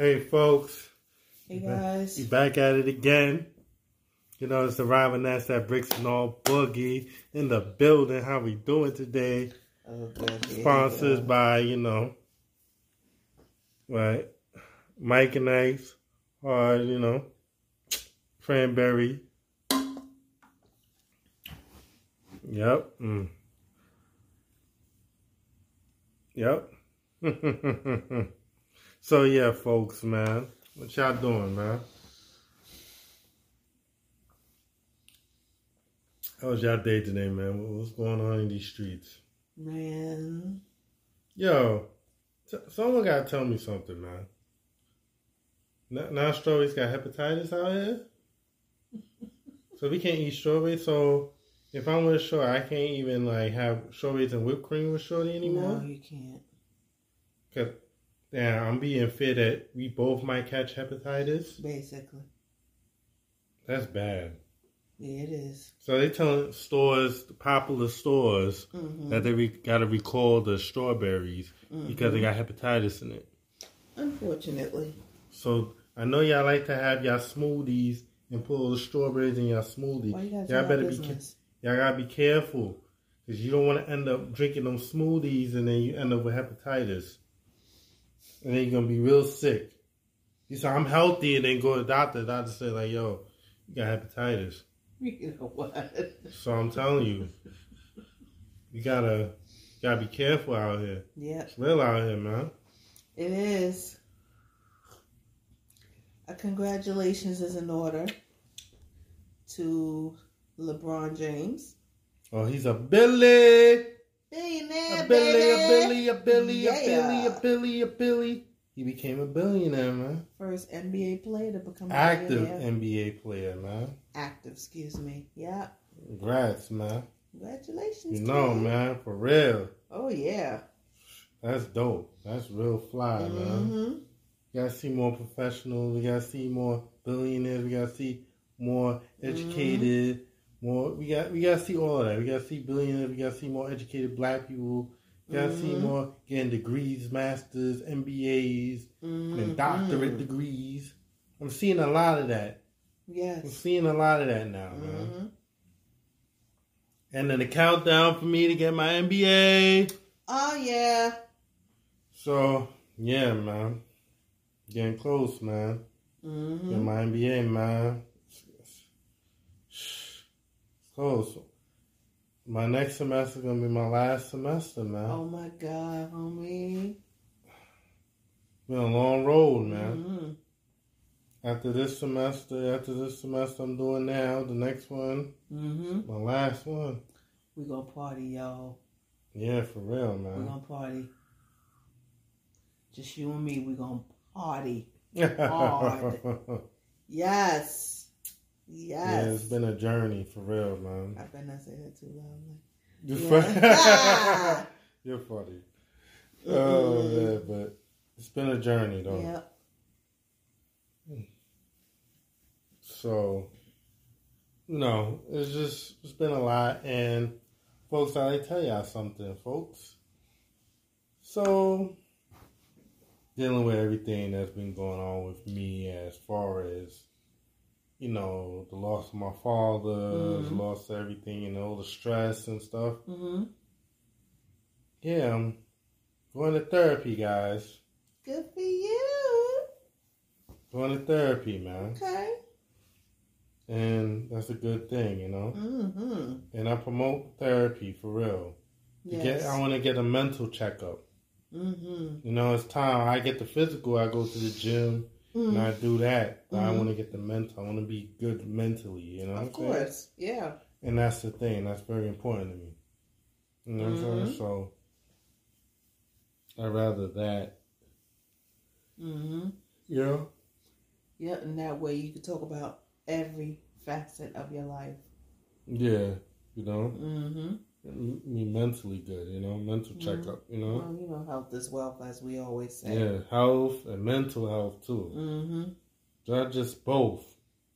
Hey, folks. Hey, guys. We back at it again. You know, it's the Rival Nazdaq Brixx and all boogie in the building. How we doing today? Oh, good. Sponsored Yeah. by, you know, right, Mike and Ice, or, you know, Cranberry. Yep. Mm. Yep. so, yeah, folks, man. What y'all doing, man? How was y'all day today, man? What's going on in these streets? Man. Yo, t- someone gotta tell me something, man. Now, now strawberries got hepatitis out here, so we can't eat strawberries. So if I'm with Short, I can't even like have strawberries and whipped cream with Shorty anymore. No, you can't. Cause yeah, I'm being feared that we both might catch hepatitis. Basically. That's bad. Yeah, it is. So they telling stores, the popular stores, Mm-hmm. that they re- gotta recall the strawberries Mm-hmm. because they got hepatitis in it. Unfortunately. So I know y'all like to have y'all smoothies and put all the strawberries in y'all smoothie. Why you y'all better be y'all gotta be careful because you don't want to end up drinking them smoothies and then you end up with hepatitis, and then you're gonna be real sick. You say I'm healthy and then go to the doctor. The doctor say like, "Yo, you got hepatitis." You know what? So I'm telling you, you gotta gotta be careful out here. Yeah. It's real out here, man. it is. A congratulations is in order to LeBron James. Oh, he's a Billy. Billionaire, A Billy, a baby. Billy, a Billy, a Billy, Yeah. a Billy, a Billy. He became a billionaire, man. First NBA player to become Active. NBA player, man. Active, excuse me. Yeah. Congrats, man. Congratulations. You know, kid. man, for real. Oh, yeah. That's dope. That's real fly, man. Mm-hmm. We gotta see more professionals. We gotta see more billionaires. We gotta see more educated. More. We got. We gotta see all of that. We gotta see billionaires. We gotta see more educated black people. We gotta see Mhm. more getting degrees, masters, MBAs, Mm-hmm. and doctorate degrees. I'm seeing a lot of that. Yes, I'm seeing a lot of that now, man. Mm-hmm. And then the countdown for me to get my MBA. Oh, yeah. So yeah, man, getting close, man. Get Mm-hmm. my MBA, man. It's close. My next semester gonna be my last semester, man. Oh, my God, homie. Been a long road, man. Mm-hmm. After this semester, after this semester I'm doing now, the next one, Mm-hmm. my last one. we going to party, y'all. Yeah, for real, man. we going to party. Just you and me, we going to party. Hard. Yes. Yeah, it's been a journey for real, man. I better not say that too loudly. You're Yeah. funny. You're funny. Oh yeah, but it's been a journey though. Yeah. So, no, it's just it's been a lot, and folks, I tell y'all something, folks. So, dealing with everything that's been going on with me, as far as you know, the loss of my father, the Mhm. loss of everything, and all the stress and stuff. Mm-hmm. Yeah, I'm going to therapy, guys. Good for you. Going to therapy, man, Okay. and that's a good thing, you know. Mm-hmm. And I promote therapy for real. Yes. Get, I want to get a mental checkup. mm-hmm. You know, it's time. I get the physical. I go to the gym mm I do that. But I Mhm. want to get the mental. I want to be good mentally. You know, Of I'm saying? course. Yeah. And that's the thing. That's very important to me. You know what I'm saying? Mhm. So I'd rather that. Mm-hmm. You know. Yeah, and that way you can talk about every facet of your life. Yeah. You know. Mm-hmm. Me mentally good. You know. Mental Mhm. checkup. You know. Well, you know, health is wealth, as we always say. Yeah. Health and mental health too. Mm-hmm. Not just both.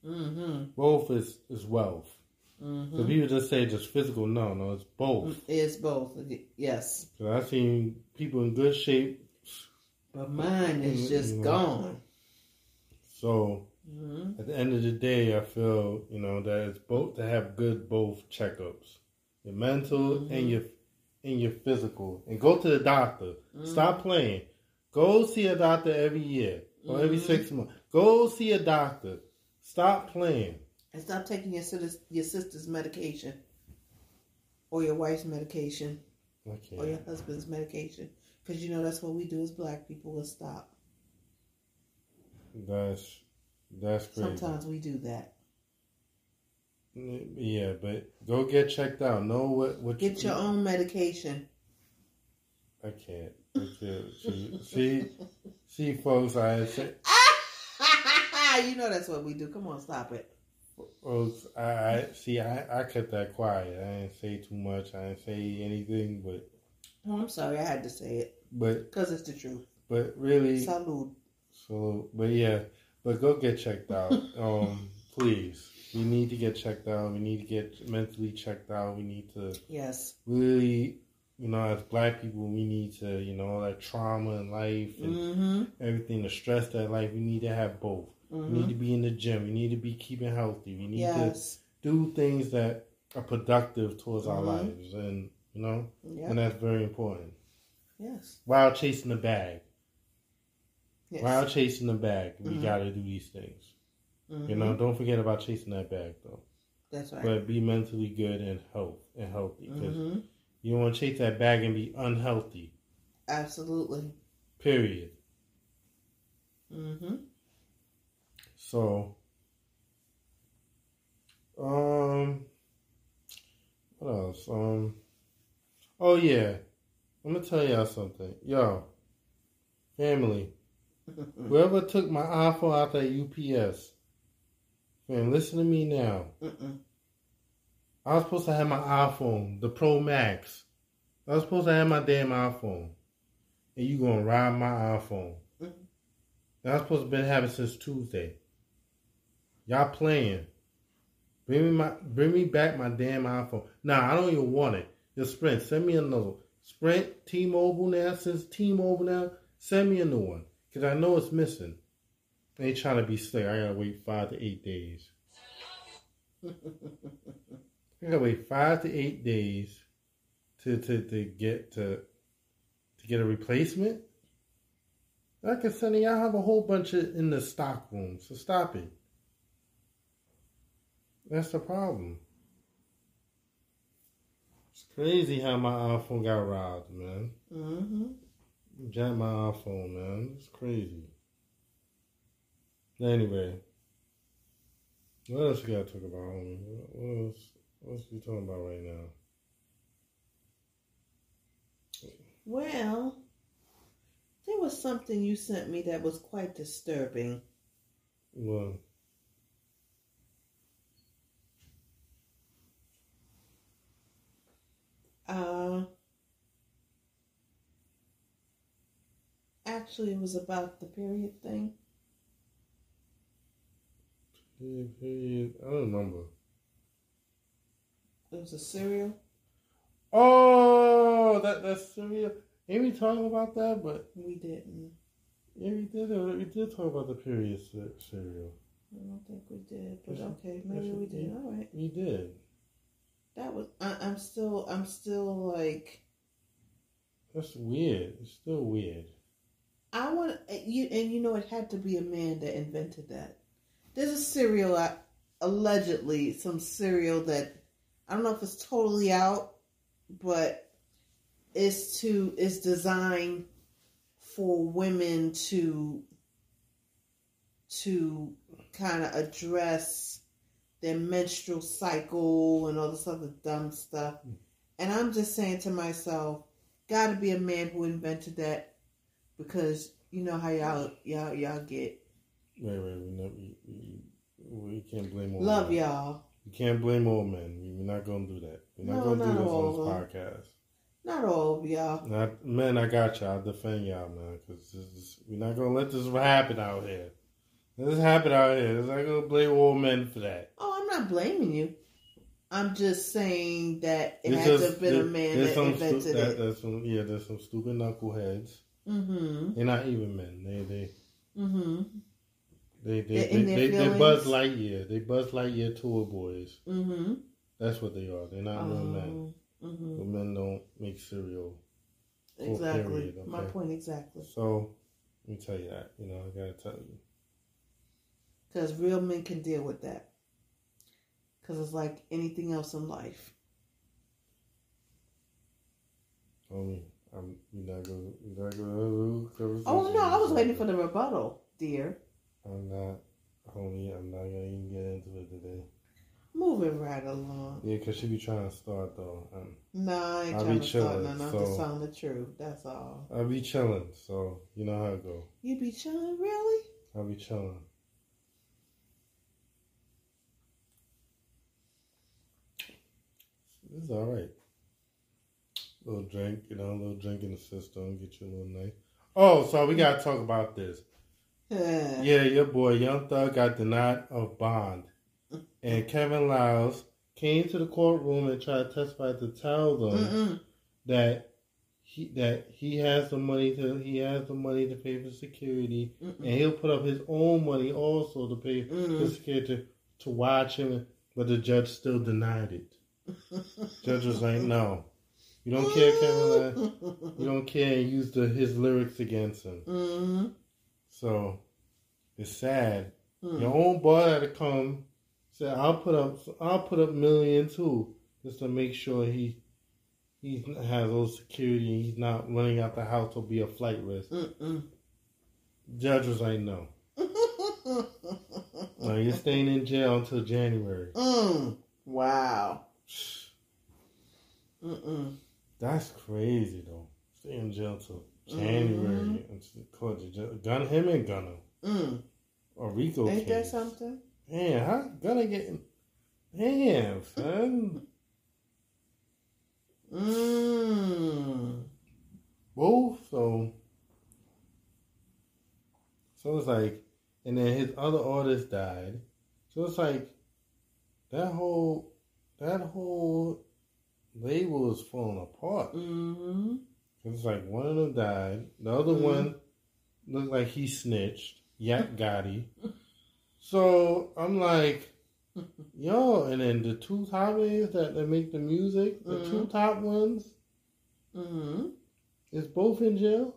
Mm-hmm. Both is is wealth. Mm-hmm. So people just say just physical. No, no, it's both. It's both. Yes. So I've seen people in good shape. But mine is Mm, just you know. gone. So Mm-hmm. at the end of the day, I feel you know that it's both to have good both checkups, your mental Mhm. and your and your physical, and go to the doctor. Mm-hmm. Stop playing. Go see a doctor every year or every Mhm. six months. Go see a doctor. Stop playing. And stop taking your sister's, your sister's medication or your wife's medication Okay. or your husband's medication. Because you know that's what we do as black people. We'll stop. That's that's crazy. Sometimes we do that. Yeah, but go get checked out. Know what what Get you, your own medication. I can't. I can't. See, see, see, folks. I say, you know that's what we do. Come on, stop it. folks. I, I see. I, I kept that quiet. I didn't say too much. I didn't say anything. But Oh, I'm sorry, I had to say it but because it's the truth. but really. Salud. So, but yeah, but go get checked out. Um, please. We need to get checked out. We need to get mentally checked out. We need to Yes. really, you know, as black people, we need to, you know, that trauma in life and Mm-hmm. everything, the stress that life. We need to have both. We need Mm-hmm. to be in the gym. We need to be keeping healthy. We need Yes. to do things that are productive towards our Mhm. lives, and you know, Yeah. and that's very important. Yes. While chasing the bag, Yes. while chasing the bag, we Mhm. got to do these things. Mhm. You know, don't forget about chasing that bag though. That's right. But be mentally good and health and healthy because hmm you don't want to chase that bag and be unhealthy. Absolutely. Period. Mm-hmm. So, um, what else? Um, oh yeah, I'm gonna tell y'all something, yo, family. Whoever took my iPhone out that UPS, fam, listen to me now. Mm-mm. I was supposed to have my iPhone, the Pro Max. I was supposed to have my damn iPhone, and you gonna ride my iPhone? Mhm. That's supposed to been having since Tuesday. Y'all playing? Bring me my, bring me back my damn iPhone. Nah, I don't even want it. Your Sprint, send me another. one. Sprint, T-Mobile now, since T-Mobile now, send me a new one, cause I know it's missing. Ain't trying to be slick. I gotta wait five to eight days. I gotta wait five to eight days to to, to get to to get a replacement. Like I said, y'all have a whole bunch of in the stock room, so stop it. That's the problem. It's crazy how my iPhone got robbed, man. Mm-hmm. Jacked my iPhone, man. It's crazy. Anyway, what else we gotta talk about, homie? What else? What else we talking about right now? Well, there was something you sent me that was quite disturbing. Well, Uh, actually, it was about the period thing. Period, period. I don't remember. It was a cereal. Oh, that that's serious. Ain't we talking about that? But We didn't. yeah, we did. uh, We did talk about the period ce- cereal. I don't think we did, but okay, maybe we did. did. All right. We did. That was. I, I'm still. I'm still like. That's weird. It's still weird. I want you, and you know, it had to be a man that invented that. There's a cereal, allegedly, some cereal that I don't know if it's totally out, but it's to it's designed for women to to kind of address their menstrual cycle and all this other dumb stuff. Hmm. And I'm just saying to myself, got to be a man who invented that because you know how y'all y'all y'all get. Wait, wait. We never. We, we, can't blame all. Love men. y'all. You can't blame all men. We- We're not gonna do that. We're not No, gonna not do this all on this podcast. Not all of y'all. Not men. I got y'all. I'll defend y'all, man. Because we're not gonna let this happen out here. This happen out here. It's not gonna blame all men for that. Oh, I'm not blaming you. I'm just saying that it It's to just- been a man that invented stu- that- it. there's some, yeah, there's some stupid knuckleheads. Mm-hmm. They're not even men. They they Mm-hmm. They they they, they, they? Buzz Lightyear. They Buzz Lightyear tour boys. Mm-hmm. That's what they are. They're not real men. hmm Real men don't make cereal. Exactly. period, My point exactly. So let me tell you that. You know, I gotta tell you. Because real men can deal with that. Because it's like anything else in life. Homie, I'm you're not gonna you're not gonna Oh no, I was waiting for the rebuttal, dear. I'm not homie, I'm not gonna even get into it today. Moving right along. Yeah, cause she be trying to start though. Um, Nah, I ain't I'll trying be to start chilling, nothing. I'm so- just telling the truth. That's all. I'll be chilling, so you know how it go. You be chilling, really? I'll be chilling. This is all right. Little drink, you know, a little drink in the system, get you a little nice. Oh, so we gotta talk about this. Yeah. Yeah, your boy Young Thug got denied of bond, and Kevin Liles came to the courtroom and tried to testify to tell them Mm-mm. that he that he has the money to he has the money to pay for security, Mm-mm. and he'll put up his own money also to pay for Mm. security to, to watch him. But the judge still denied it. Judge was like, "No, you don't care, Kevin. Liles. You don't care." And used the, his lyrics against him. Mm-hmm. So it's sad. Mm. Your own boy had to come. Said I'll put up. I'll put up million too, just to make sure he he has those security. and He's not running out the house or be a flight risk. Mm-mm. Judge was like, no, no, you're staying in jail until January. mm. Wow. Mm-mm. That's crazy though. Stay in jail till January. Until court the judge- Gun him and Gunna Mm. or RICO Ain't that case. something? Man, how Gunna getting? Damn, son. Mm. both. So, so it's like, and then his other artist died. So it's like that whole that whole label is falling apart. Mm-hmm. It's like one of them died, the other Mhm. one looked like he snitched. Yak Gotti. So I'm like, yo, and then the two top ones that, that make the music, the two Mhm. top ones, Mm-hmm. is both in jail.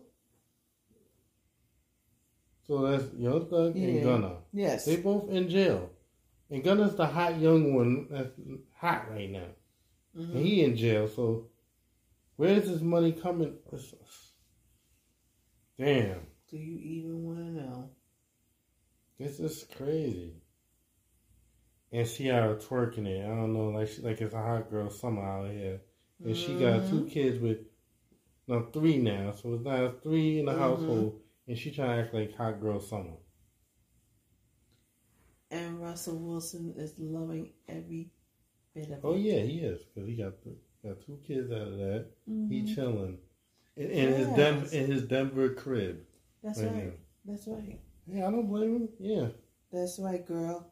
So that's Young Thug Yeah. and Gunna. Yes. They both in jail. And Gunna's the hot young one that's hot right now. Mhm. And he in jail, so where's this money coming? Damn. Do you even want to know? This is crazy. And Ciara twerking it. I don't know, like she, like it's a hot girl summer out here. And she got two kids with no three now, so it's now three in the Mhm. household, and she trying to act like hot girl summer. And Russell Wilson is loving every bit of Oh it. Oh yeah, he is because he got th- got two kids out of that. Mhm. He chilling in, in his Denver in his Denver crib. That's right right. That's right. Yeah, I don't blame him. Yeah. That's right, girl.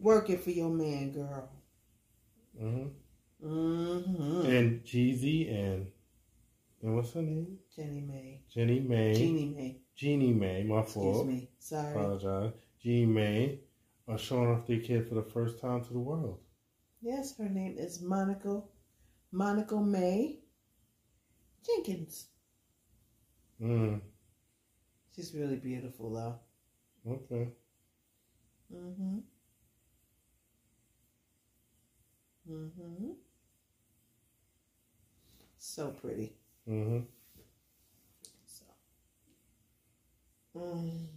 Working for your man, girl. hmm Mm-hmm. And Jeezy and and what's her name? Jenny May. Jenny May. Jeannie Mai. Jeannie Mai. My fault. Excuse me. Sorry. Apologize. Jeannie Mai are showing off their kid for the first time to the world. Yes, her name is Monaco Monaco Mai Jenkins. Mm. She's really beautiful though. Okay. Mm-hmm. Mm-hmm. So pretty. Mm-hmm. So. Mm.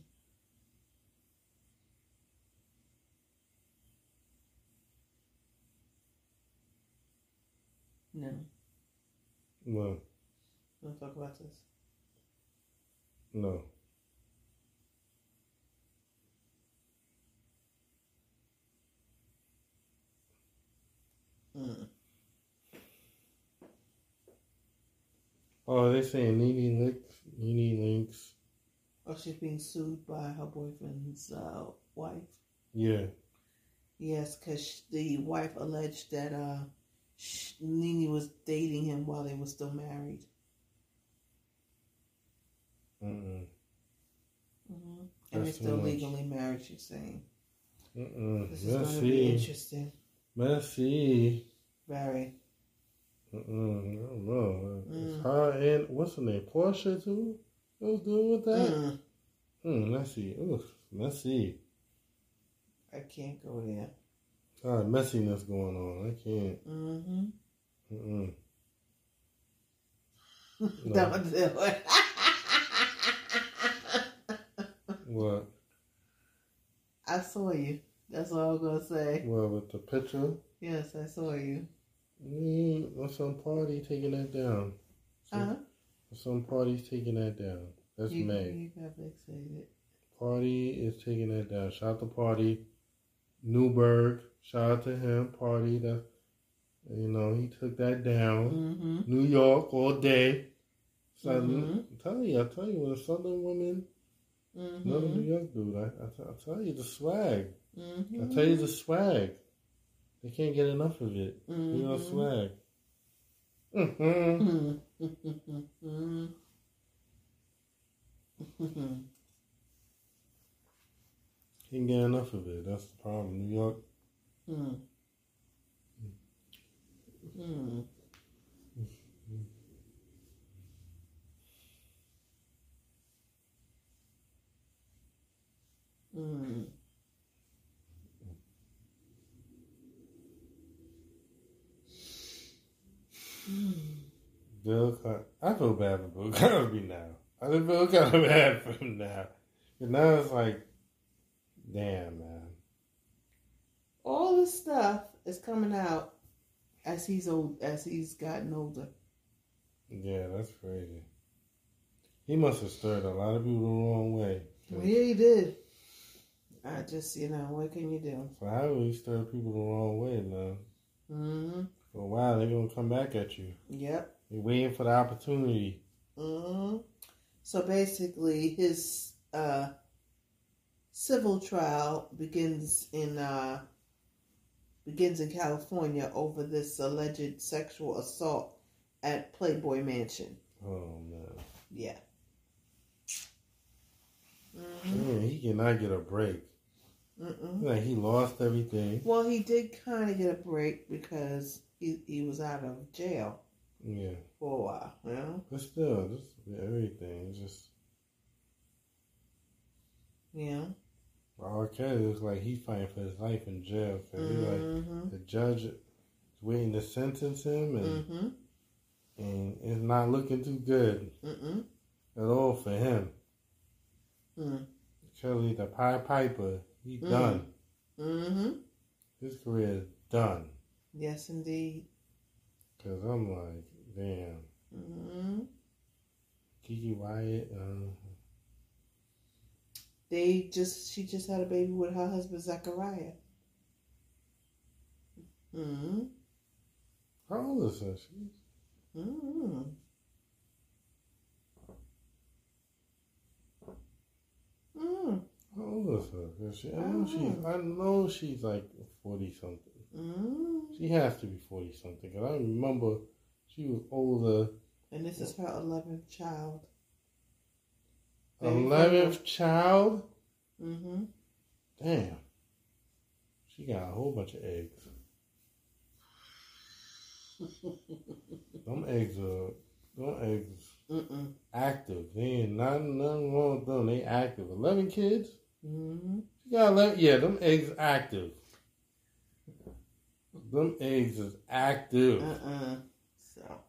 No, No. don't talk about this. No. Mm. Oh, they're saying NeNe Leakes. NeNe Leakes. Oh, she's being sued by her boyfriend's uh, wife. Yeah. Yes, because the wife alleged that uh, sh- Nene was dating him while they were still married. Mm-mm. Mm-hmm. That's they're still much. legally married. She's saying Mm-mm. this is going to be interesting. Messy. Very. Mm-mm. I don't know. It's Mm. her and what's her name? Porsha too. Who's doing with that? Mm, Mm, messy. Oof, messy. I can't go there. Right, messiness going on. I can't. Mm-hmm. Mm-mm. No. Don't do it. What? I saw you. That's all I'm gonna say. What with the picture? Yes, I saw you. Mm, or some party taking that down. Some, Uh-huh. some party's taking that down. That's You, May. you got fixated. Party is taking that down. Shout out to Party. Newberg. Shout out to him. Party. That you know he took that down. Mm-hmm. New York all day. Southern, Mhm. I tell you, I tell you, when a Southern woman, another New Mm-hmm. York dude, I, I, t- I tell you the swag. Mm-hmm. I tell you the swag. They can't get enough of it. mm-hmm. You know, swag. Mm-hmm. Mm-hmm. Mm-hmm. Can't get enough of it. That's the problem. New York. Bill. I feel bad for Bill Cosby now. I feel kind of bad for him now. And now it's like, damn, man. All this stuff is coming out as he's old, as he's gotten older. Yeah, that's crazy. He must have stirred a lot of people the wrong way. Well, yeah, he did. I just, you know, what can you do? So how he stir people the wrong way now? Mm-hmm. For a while, they're gonna come back at you. Yep. You're waiting for the opportunity. hmm So basically, his uh, civil trial begins in uh, begins in California over this alleged sexual assault at Playboy Mansion. Oh man. Yeah. hmm Man, he cannot get a break. Mm-mm. Like he lost everything. Well, he did kind of get a break because he he was out of jail Yeah. for a while. You know. But still, just everything. Just Yeah. R. Kelly looks like he's fighting for his life in jail because Mm-hmm. the judge is waiting to sentence him and Mm-hmm. and it's not looking too good Mm-mm. at all for him. Mm. Kelly, the Pied Piper, he's Mm. done. Mm-hmm. His career is done. Yes, indeed. Cause I'm like, damn, Mm-hmm. KeKe Wyatt. Uh, They just she just had a baby with her husband Zachariah. Mm-hmm. how old is? She's Mm-hmm. Mm. how old is her? she, I know she's. I know she's like forty something. Mm. She has to be forty something. Cause I remember she was older. And this is her eleventh child. Eleventh child. Mm-hmm. Damn. She got a whole bunch of eggs. Them eggs are. Them eggs Mm-mm. active. They ain't nothing, nothing wrong with them. They active. Eleven kids. Mm-hmm. She got eleven. Yeah, them eggs active. Them eggs is active. Uh-uh. So,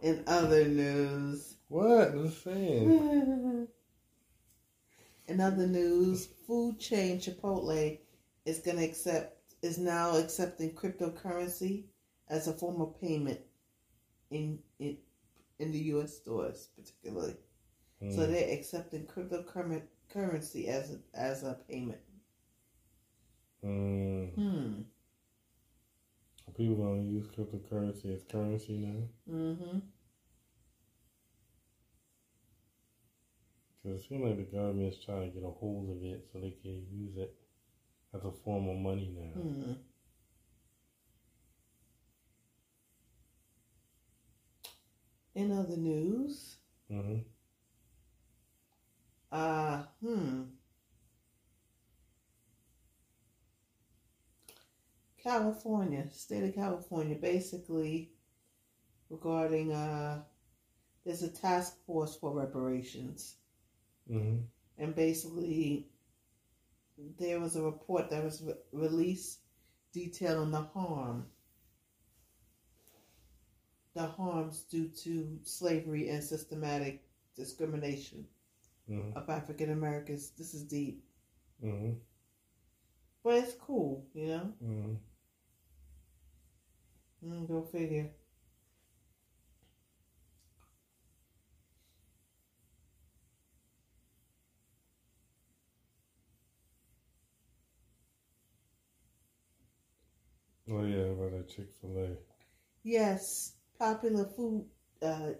in other news, What? I'm saying. in other news, food chain Chipotle is going to accept is now accepting cryptocurrency as a form of payment in in in the U.S. stores, particularly. So Hmm. they're accepting cryptocurrency as a, as a payment. Hmm. Hmm. People don't use cryptocurrency as currency now. Mm-hmm. Because it seems like the government is trying to get a hold of it so they can use it as a form of money now. Mm-hmm. In other news, mm-hmm. uh, hmm. California, state of California, basically regarding uh, there's a task force for reparations. Mm-hmm. and basically there was a report that was re- released detailing the harm, the harms due to slavery and systematic discrimination Mm-hmm. of African Americans. This is deep, Mm-hmm. but it's cool, you know. Mm-hmm. Mm, go figure. Oh yeah, about that Chick Fil A. Yes, popular food uh,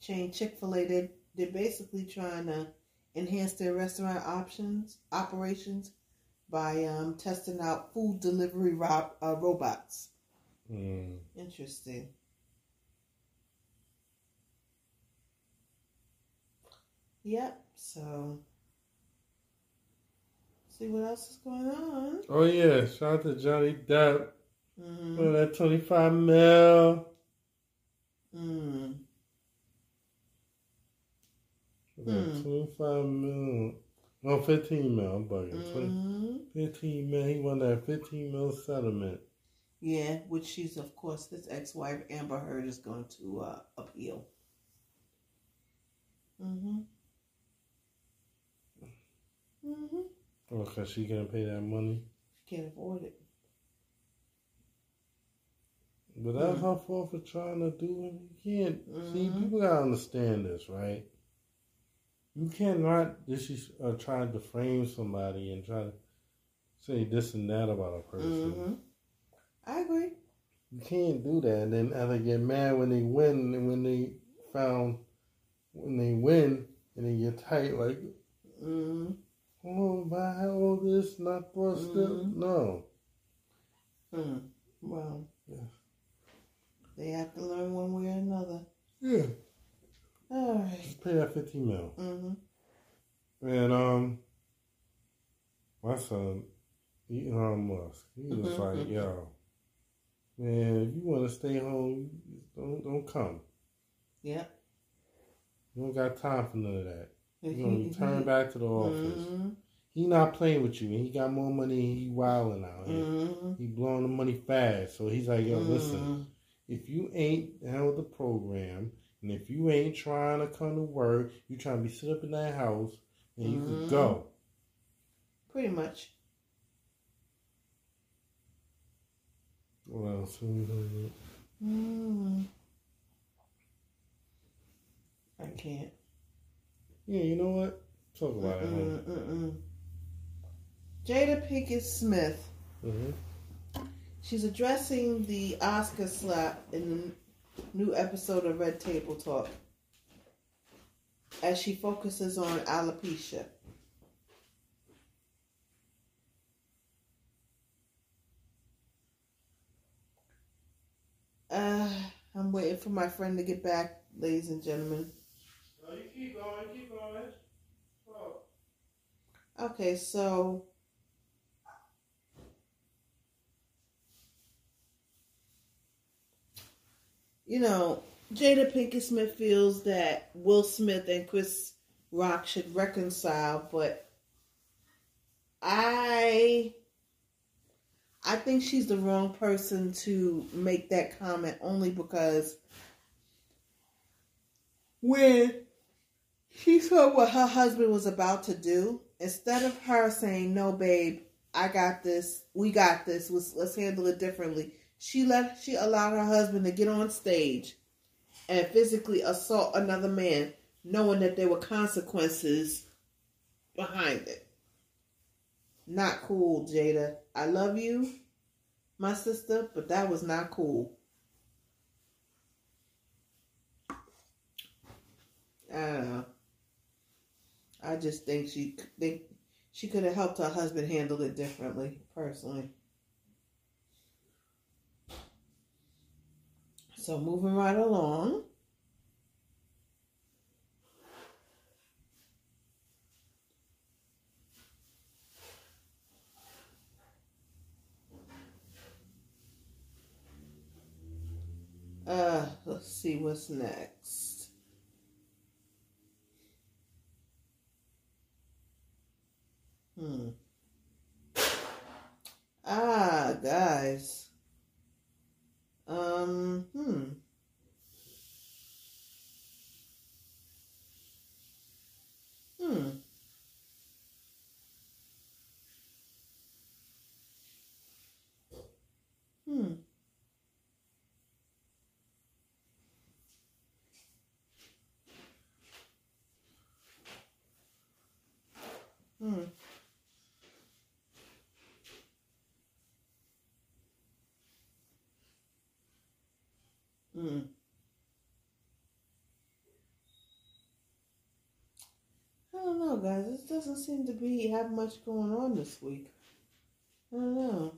chain Chick Fil A. They they're basically trying to enhance their restaurant options operations by um, testing out food delivery ro- uh, robots. Mm. Interesting. Yep. So, see what else is going on. Oh yeah, shout out to Johnny Depp. Mm-hmm. That twenty five mil. Mm. That twenty five mil. No, fifteen mil. I'm bugging. 20, hmm 15 mil. He won that fifteen mil settlement. Yeah, which she's of course his ex-wife Amber Heard is going to uh, appeal. Mm-hmm. Mm-hmm. Oh, cause she gonna pay that money. Can't afford it. But that's Mm. her fault for trying to do it. You can't see. Mhm. People gotta understand this, right? You cannot this is uh, try to frame somebody and try to say this and that about a person. Mm-hmm. I agree. You can't do that and then either get mad when they win and when they found when they win and then get tight like Mm-hmm. oh buy all this not busted. Mhm. No. Hmm. Well, Yeah. They have to learn one way or another. Yeah. All right. Just pay that fifteen mil. Mm-hmm. And um, my son, Elon Musk, he was Mhm. like, "Yo, man, if you want to stay home, don't don't come. Yep. You don't got time for none of that. You Mm-hmm. know, return back to the office. Mm-hmm. He not playing with you, and he got more money. He wilding out. Mm-hmm. He blowing the money fast. So he's like, "Yo, listen, Mm-hmm. If you ain't down with the program, and if you ain't trying to come to work, you trying to be sit up in that house, and you Mhm. could go." Pretty much. What else? Mm-hmm. Mm. I can't. Yeah, you know what? Talk about it. Mm-mm, mm-mm. Jada Pinkett Smith. Mm-hmm. She's addressing the Oscar slap in the new episode of Red Table Talk as she focuses on alopecia. Uh, I'm waiting for my friend to get back, ladies and gentlemen. No, you keep going, keep going. Oh. Okay, so you know, Jada Pinkett Smith feels that Will Smith and Chris Rock should reconcile, but I I think she's the wrong person to make that comment only because when she saw what her husband was about to do, instead of her saying, No, babe, I got this, we got this, let's, let's handle it differently, she let she allowed her husband to get on stage and physically assault another man, knowing that there were consequences behind it. Not cool, Jada. I love you, my sister, but that was not cool. I don't know. I just think she think she could have helped her husband handle it differently, personally. So moving right along. Uh, let's see what's next. Hmm. I don't know, guys. This doesn't seem to be have much going on this week. I don't know.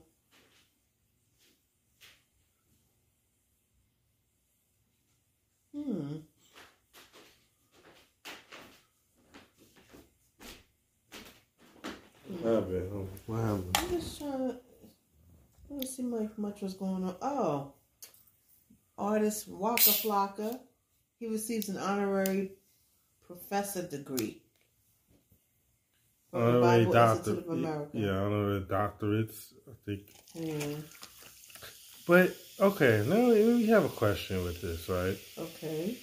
Hmm. What happened? What happened? I'm just trying to. Doesn't seem like much was going on. Oh, artist Waka Flocka. He receives an honorary professor degree Honorary doctor. Institute of America. Yeah, honorary doctorates, I think. Yeah. But okay, now we have a question with this, right? Okay.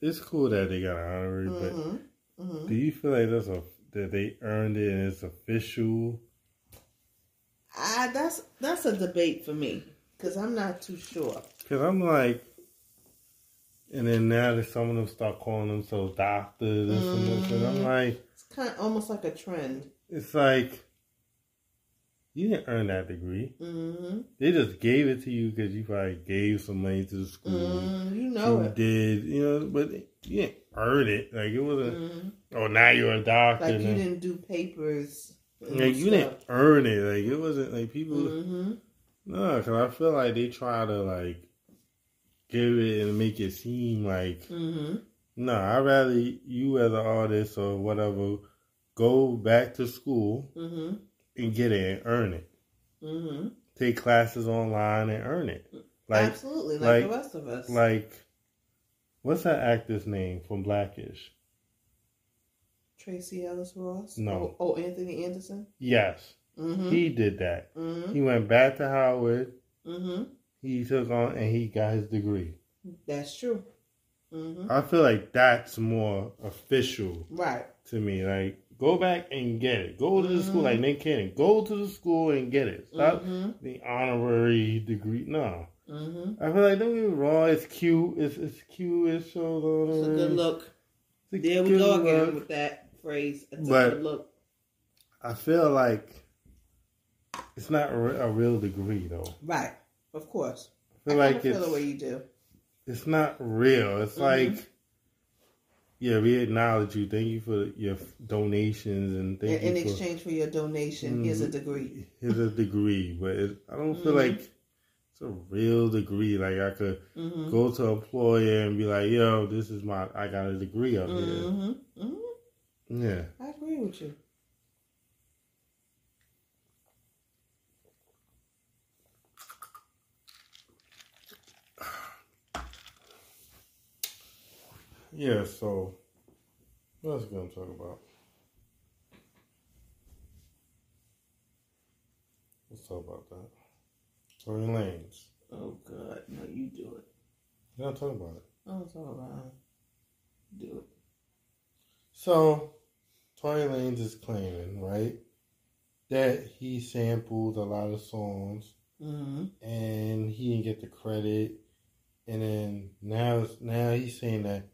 It's cool that they got an honorary, but Mm-hmm. Mm-hmm. do you feel like that's a that they earned it and it's official? Ah, that's that's a debate for me because I'm not too sure. Because I'm like, and then now that some of them start calling themselves doctors, and this, and I'm Mhm. like, It's kind of almost like a trend. it's like you didn't earn that degree. Mm-hmm. They just gave it to you because you probably gave some money to the school. Mm, you know you it. did, you know, but you didn't earn it. Like it wasn't. Mhm. Oh, now you're a doctor. Like you didn't do papers. Like you didn't earn it. Like it wasn't like people. Mm-hmm. No, because I feel like they try to like give it and make it seem like Mm-hmm. no. I'd rather you as an artist or whatever go back to school Mm-hmm. and get it and earn it. Mm-hmm. Take classes online and earn it. Like Absolutely, like, like- the rest of us. like what's that actor's name from Blackish? Tracee Ellis Ross. No. Oh, oh, Anthony Anderson. Yes, Mm-hmm. he did that. mm-hmm. He went back to Howard. Mm-hmm. He took on and he got his degree. That's true. Mm-hmm. I feel like that's more official Right. to me. Like, go back and get it. Go to the school Mhm. like Nick Cannon. Go to the school and get it. Stop Mm-hmm. the honorary degree. No, Mm-hmm. I feel like don't get me wrong. It's cute. It's it's cute. It shows on It's a good look. It's There we go again with that phrase. It's But- a look. I feel like it's not a, a real degree though. Right. Of course. I feel I like it's feel the way you do. it's not real. It's Mhm. like. Yeah, we acknowledge you. Thank you for your donations and thank In, in for exchange for your donation, here's a degree. Here's a degree, but it, I don't feel Mhm. like it's a real degree. Like I could Mm-hmm. go to an employer and be like, "Yo, this is my I got a degree up here." Mm-hmm. Mm-hmm. Yeah, I agree with you. yeah. So what else we gonna talk about? Let's talk about that. Tory Lanez. Oh God, no, you do it. You don't talk about it. Oh, it's all right. Do it. So, Tory Lanez is claiming, right, that he sampled a lot of songs Mm-hmm. and he didn't get the credit. And then now, now he's saying that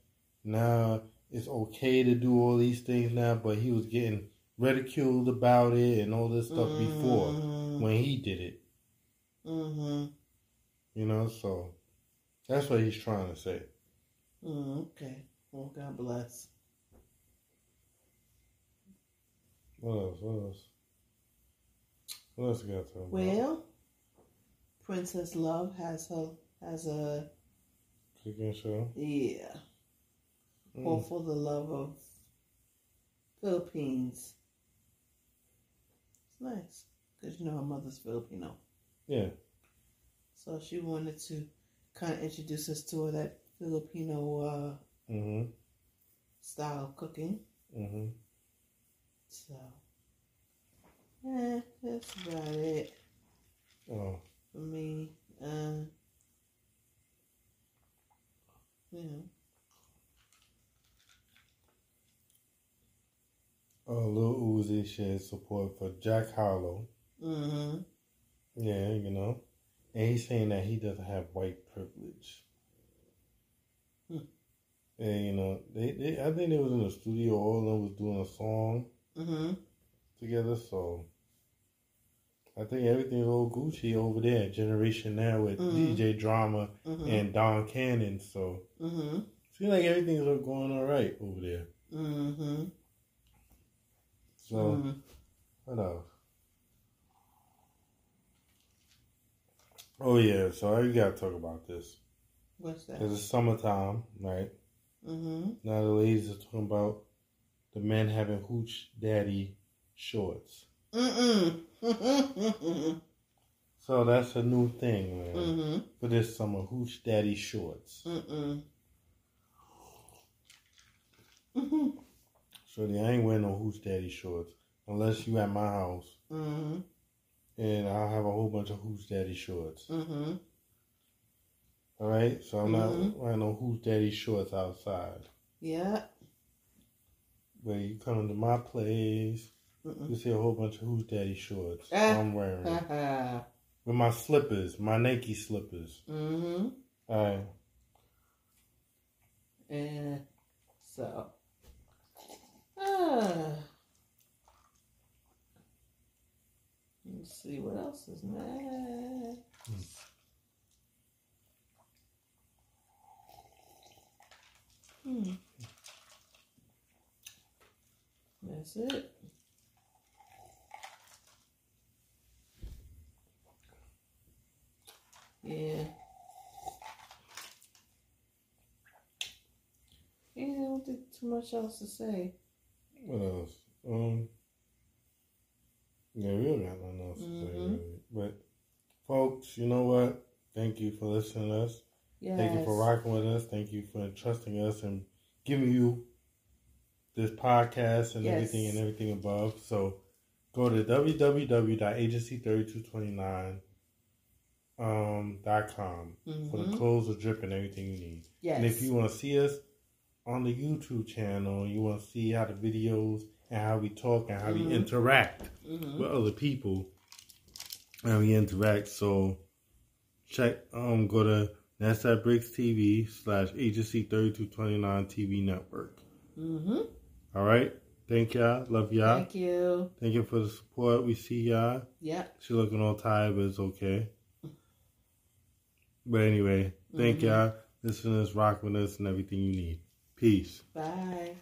now it's okay to do all these things now, but he was getting ridiculed about it and all this stuff before Mm-hmm. when he did it. Mm-hmm. You know, so that's what he's trying to say. Mm, okay. Well, God bless. What else? What else? What else we got to? Well, Princess Love has her has a Cooking show. yeah. Mm. All for the love of Philippines. It's nice because you know her mother's Filipino. Yeah. So she wanted to kind of introduce us to that Filipino uh, Mm-hmm. style of cooking. Mm-hmm. So, yeah, that's about it Oh. for me. Uh, you know, Uh, Lil Uzi shared support for Jack Harlow. mm-hmm. Yeah, you know. And he's saying that he doesn't have white privilege. Hmm. And, you know, they, they I think they was in the studio, all of them was doing a song Mm-hmm. together, so I think everything's all Gucci over there, Generation Now with Mhm. DJ Drama Mm-hmm. and Don Cannon, so mm-hmm. seems like everything's going all right over there. Mm-hmm. So, mm-hmm. what else? Oh, yeah, so I gotta talk about this. What's that? It's summertime, right? Mm-hmm. Now the ladies are talking about the men having hooch daddy shorts. Mm-mm. Mm-hmm. So that's a new thing, man. Mm-hmm. For this summer, hooch daddy shorts. Mm-mm. Mm-hmm. So I ain't wearing no hooch daddy shorts unless you at my house Mm-hmm. and I'll have a whole bunch of hooch daddy shorts. Mm-hmm. All right, so I'm not wearing no hooch daddy shorts outside. Yeah. But you come to my place, Mm-mm. you see a whole bunch of who's daddy shorts. Ah. I'm wearing mm-hmm. with my slippers, my Nike slippers. All right. And so. Ah. Let's see what else is next. Hmm. That's it. Yeah. Yeah, I don't think too much else to say. What else? Um. Yeah, we don't got nothing else to say. Mhm. Really. But, folks, you know what? Thank you for listening to us. Yes. Thank you for rocking with us. Thank you for trusting us and giving you this podcast and Yes. everything and everything above. So go to www.agency3229 um, com for the Mhm. clothes, the drip, and everything you need. Yes. And if you want to see us on the YouTube channel, you want to see how the videos and how we talk and how Mhm. we interact Mhm. with other people, and we interact. So check, um, go to Nazdaq Brixx TV slash Agency thirty two twenty nine TV network. Mhm. All right, thank y'all, love y'all, Thank you. thank you for the support. We see y'all. Yeah. She looking all tired, but it's okay. But anyway, thank Mhm. y'all. Listeners, rock with us and everything you need. Peace. Bye.